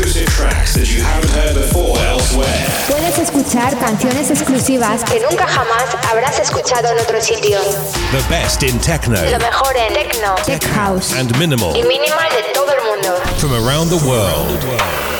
You can hear exclusive tracks that you haven't heard before elsewhere. Puedes escuchar canciones exclusivas que nunca jamás habrás escuchado en otro sitio. The best in techno Lo mejor en techno, tech house and minimal y minimal de todo el mundo. from around the world.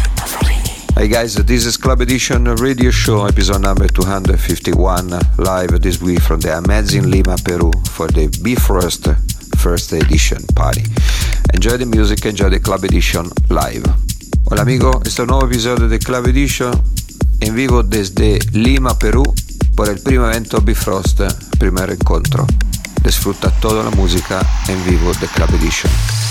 Hi guys, this is Club Edition Radio Show, episode number 251, live this week from the amazing Lima, Peru, for the Bifrost first edition party. Enjoy the music, enjoy the Club Edition live. Hola amigo, este nuevo episodio de Club Edition en vivo desde Lima, Perú, por el primer evento Bifrost, primer encuentro. Disfruta toda la música en vivo de Club Edition.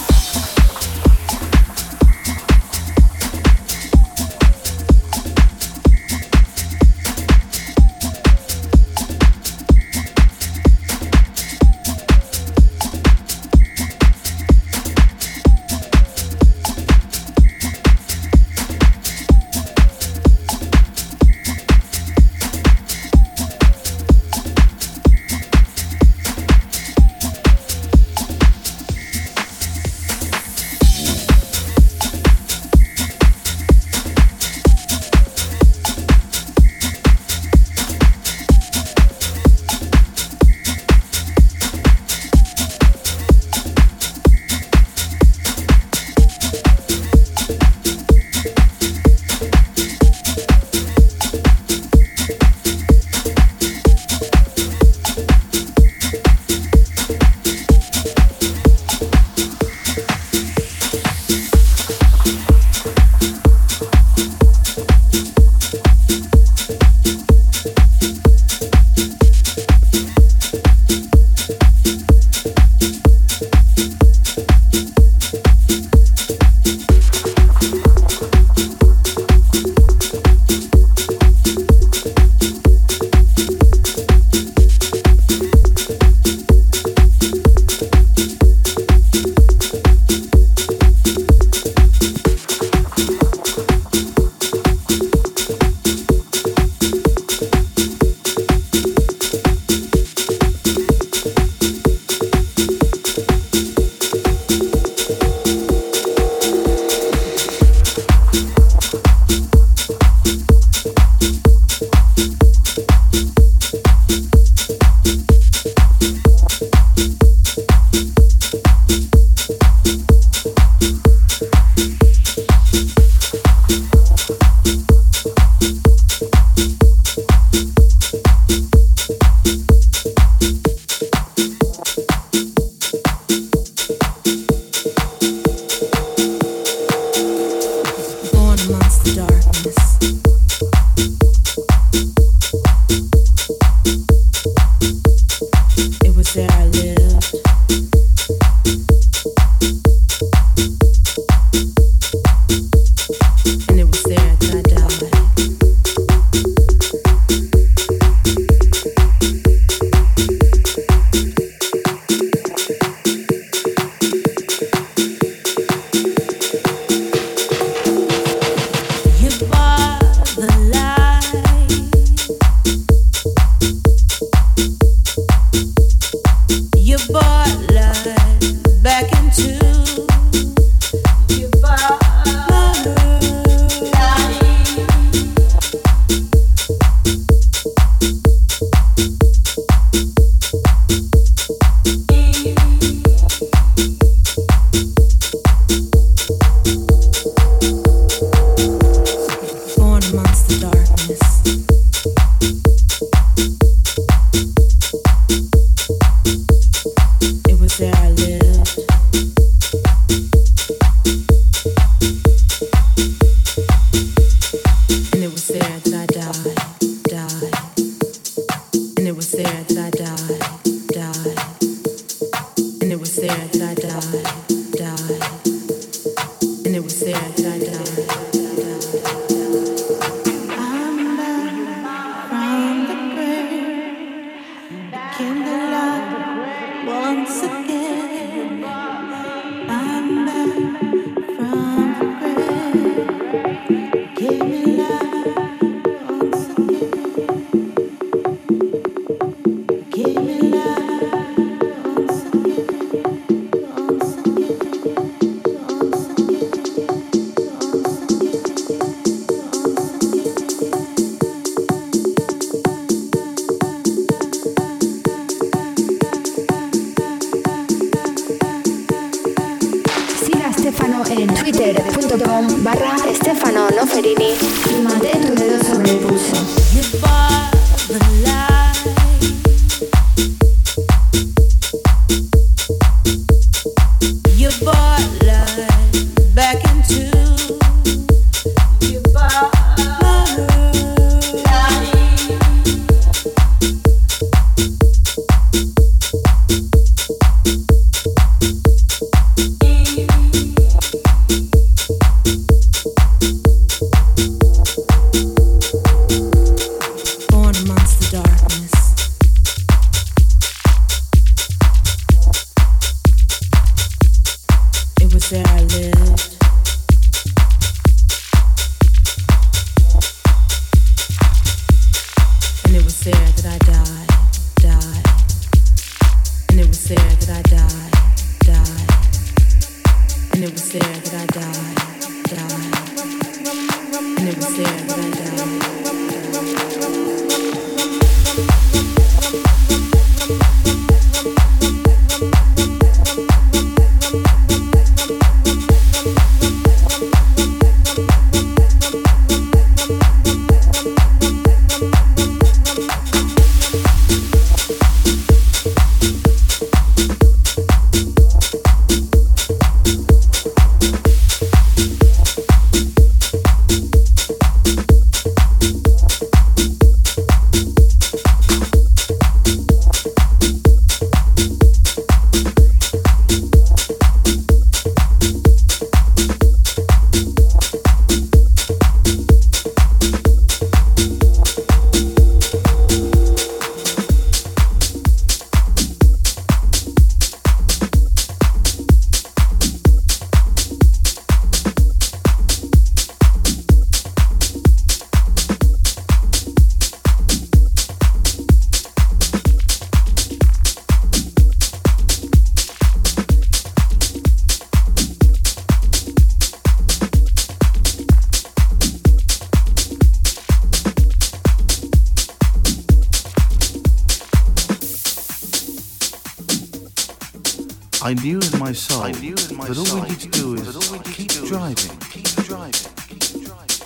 I knew in my soul in my that all we need to do is keep driving. Keep driving. Keep driving.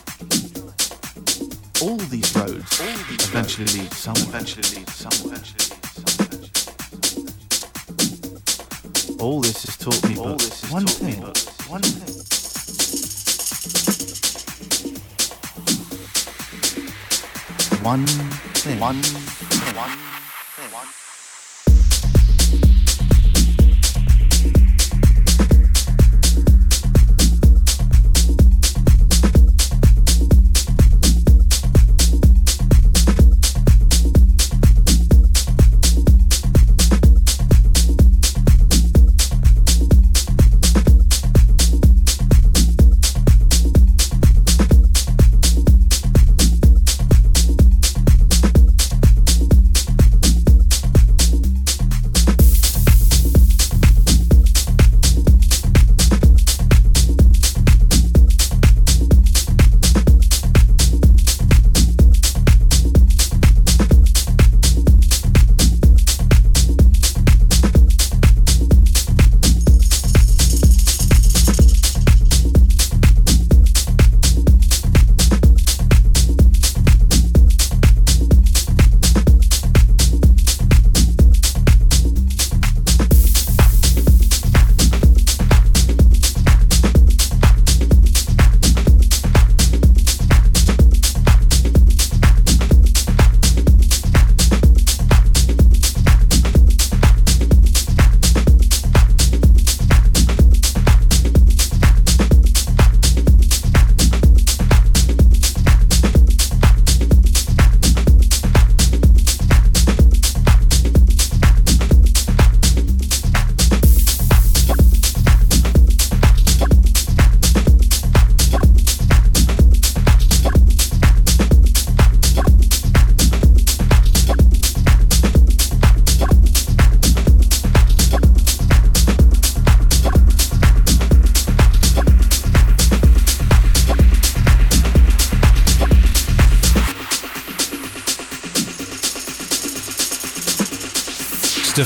All these roads all these eventually lead somewhere. Eventually lead somewhere. All this has taught me but one thing. One thing. One thing. One thing.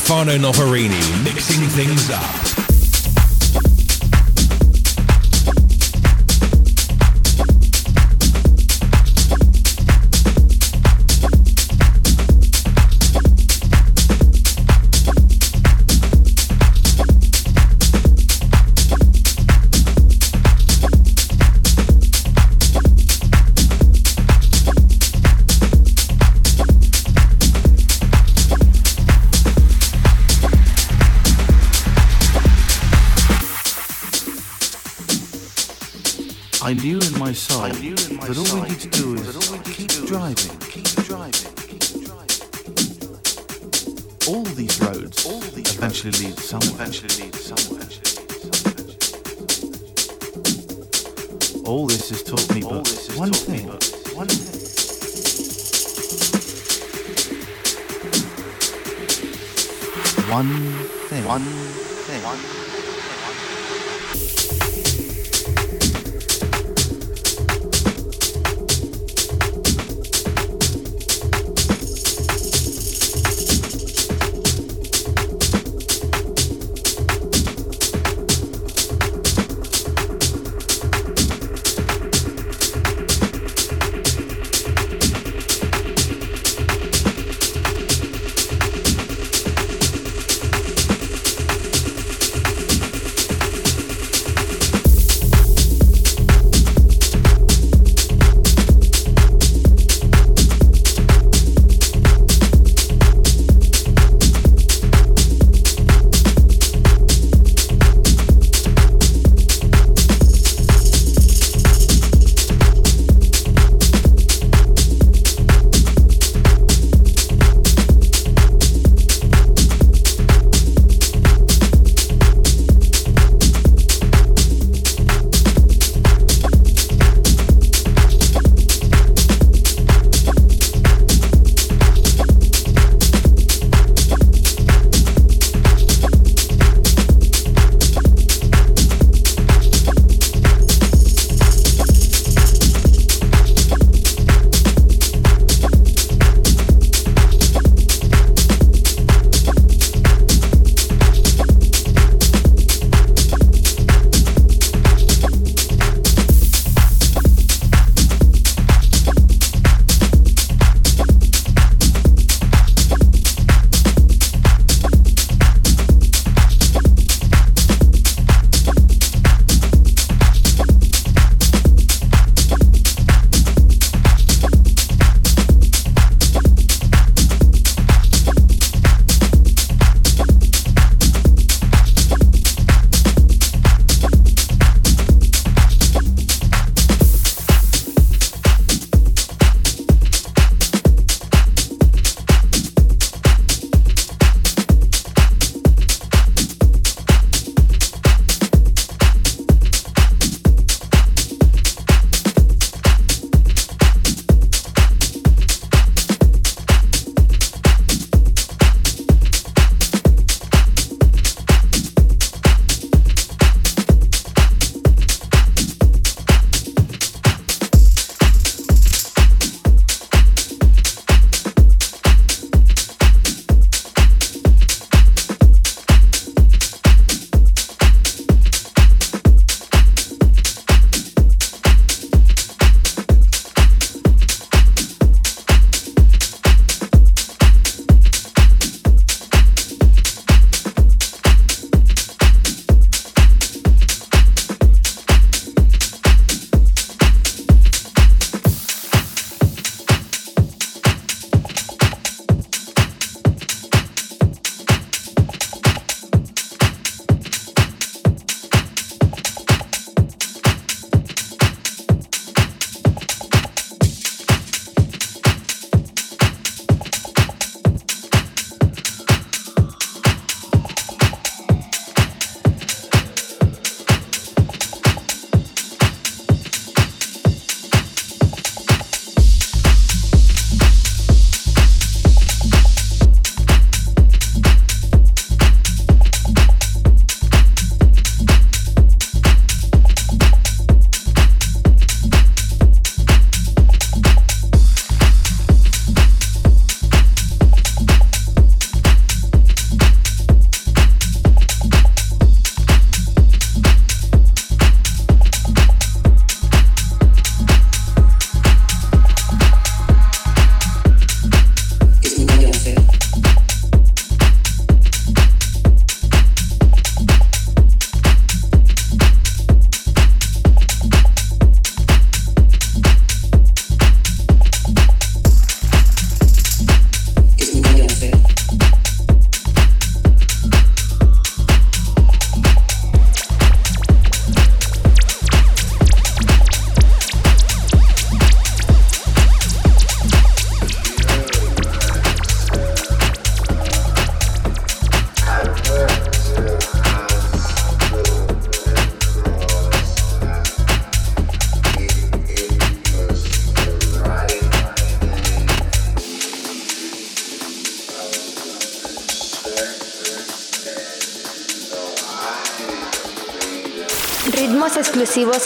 Stefano Noferini, mixing things up. I knew in my soul that all we need to do is keep driving, keep driving, keep driving. All these roads eventually lead somewhere. Eventually lead somewhere. All this has taught me but one thing. One thing. One thing. One thing. One thing.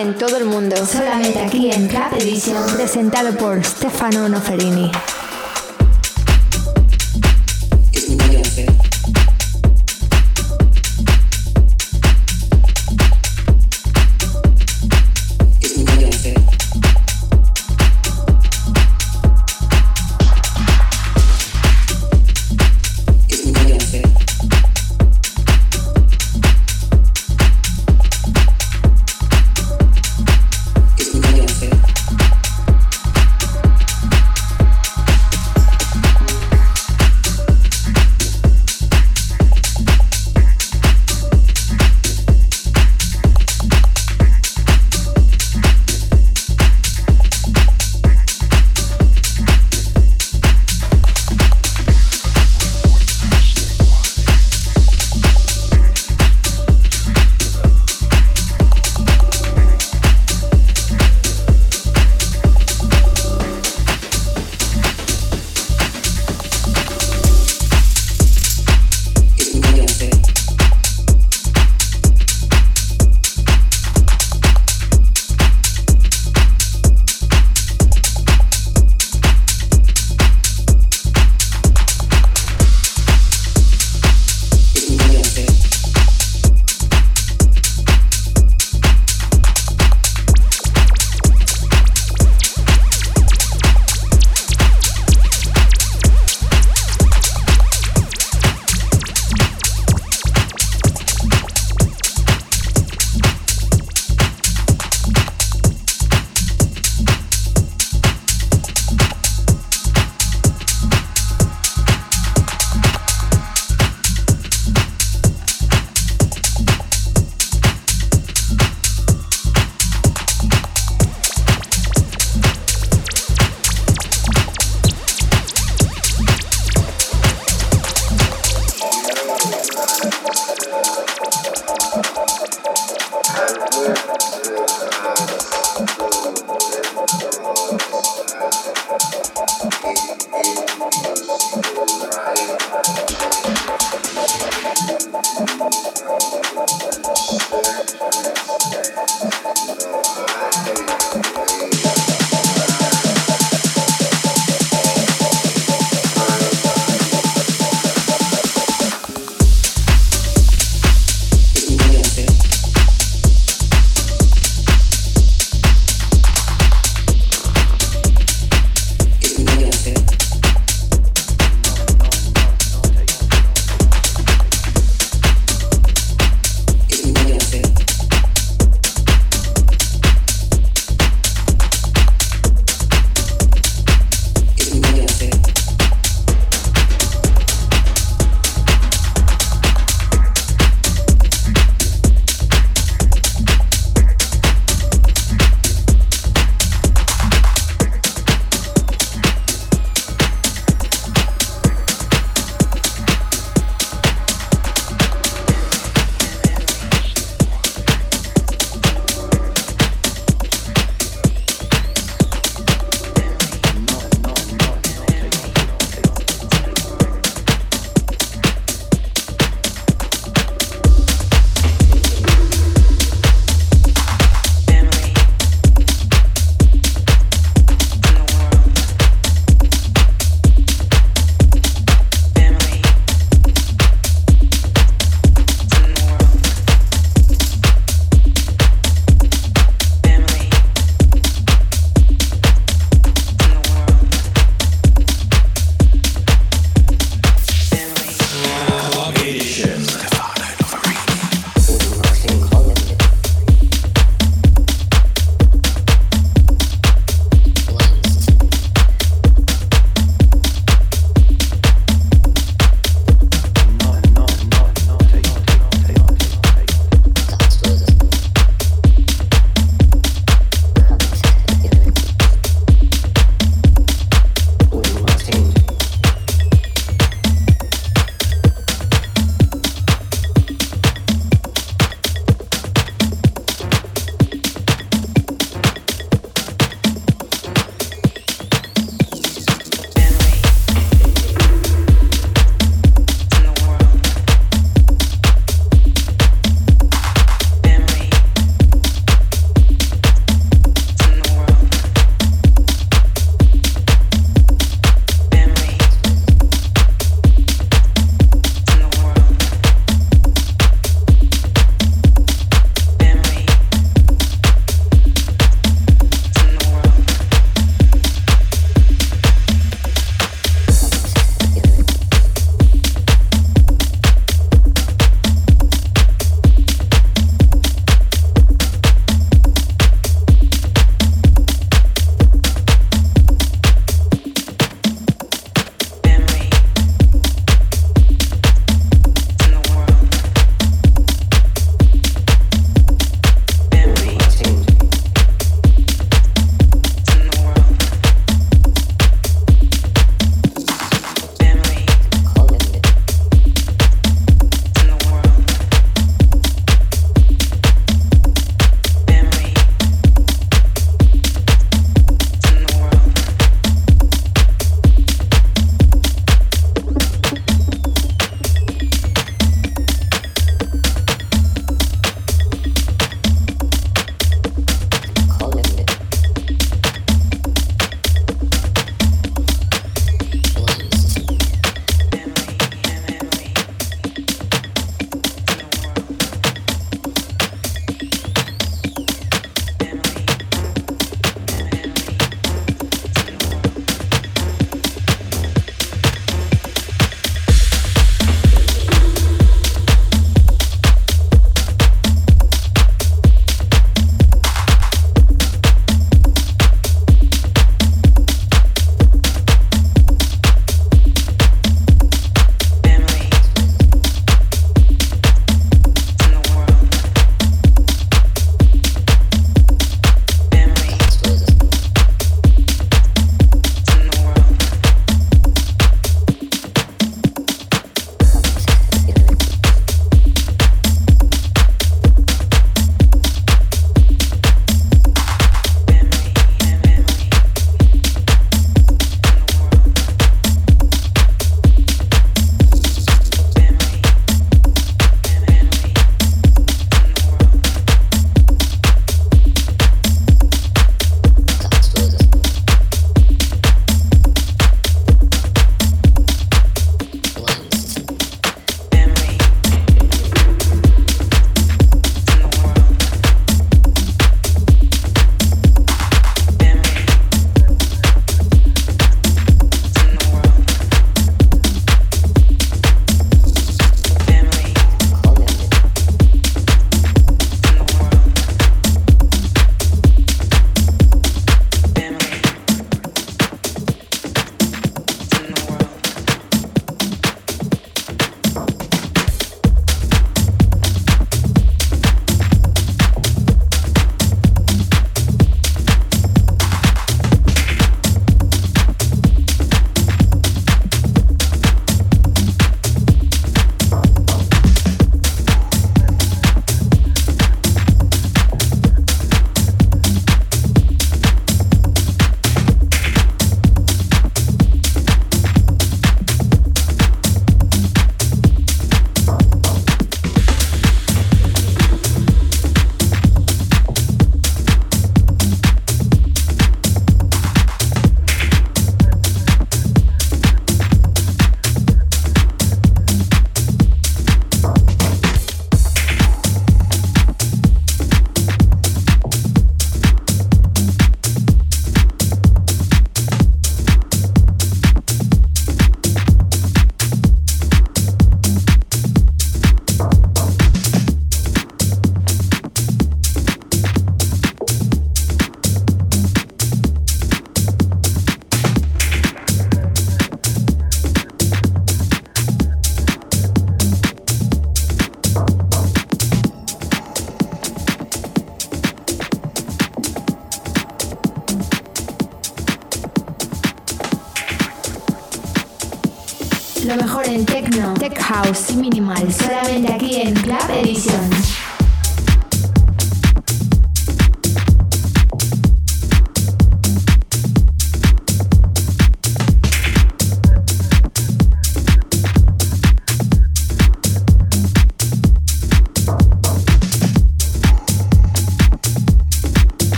En todo el mundo. Solamente aquí en Club Edition, presentado por Stefano Noferini.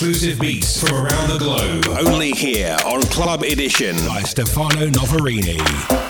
Exclusive beats from around the globe. Only here on Club Edition by Stefano Noferini.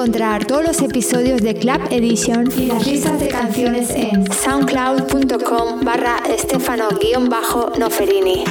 Encontrar todos los episodios de Club Edition y las listas de canciones en soundcloud.com barra estefano-noferini.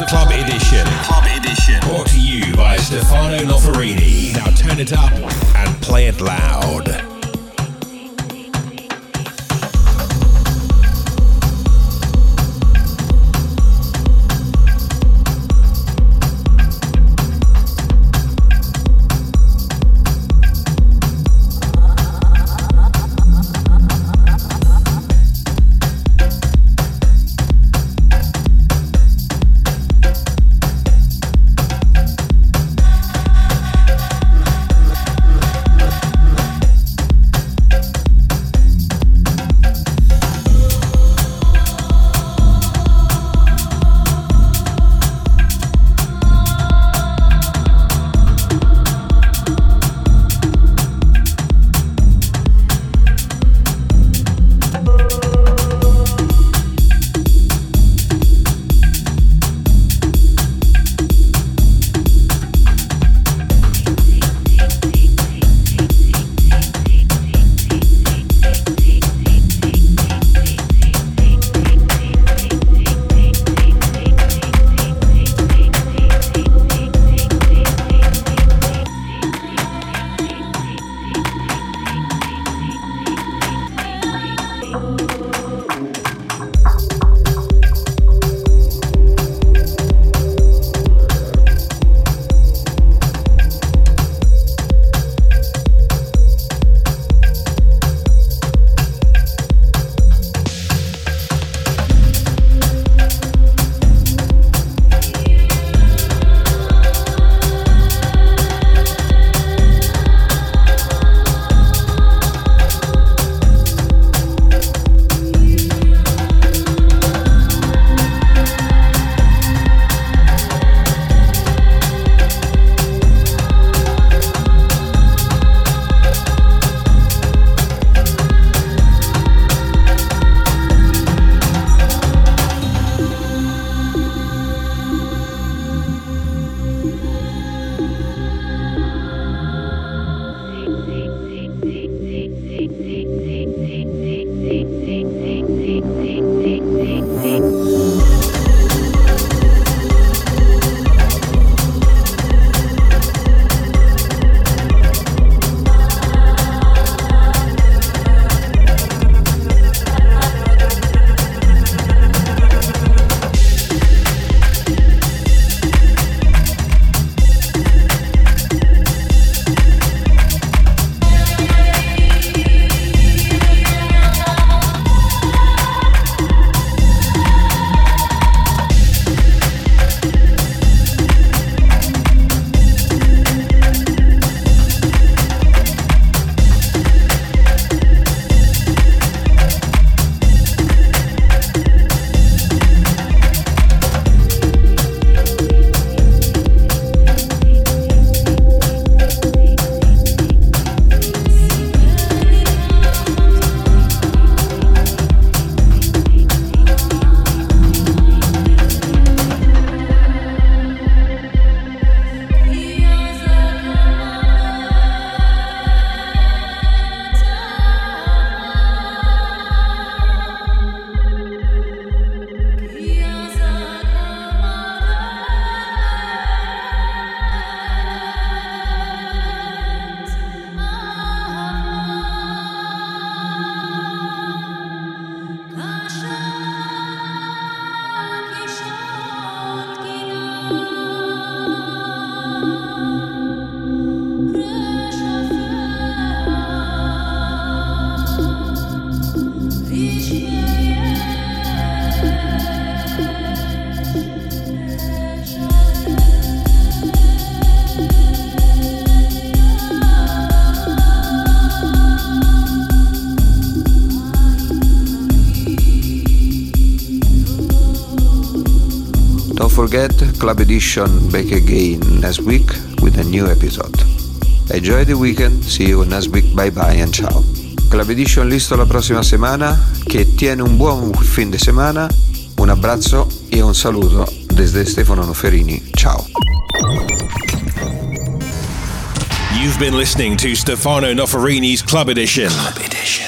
Of Club Edition. Club Edition. Brought to you by Stefano Noferini. Now turn it up and play it loud. Forget, Club Edition back again next week with a new episode. Enjoy the weekend, see you next week, bye bye and ciao. Club Edition listo la prossima settimana, che tiene un buon fin di settimana, un abbraccio e un saluto desde Stefano Noferini. Ciao. You've been listening to Stefano Noferini's Club Edition. Club Edition.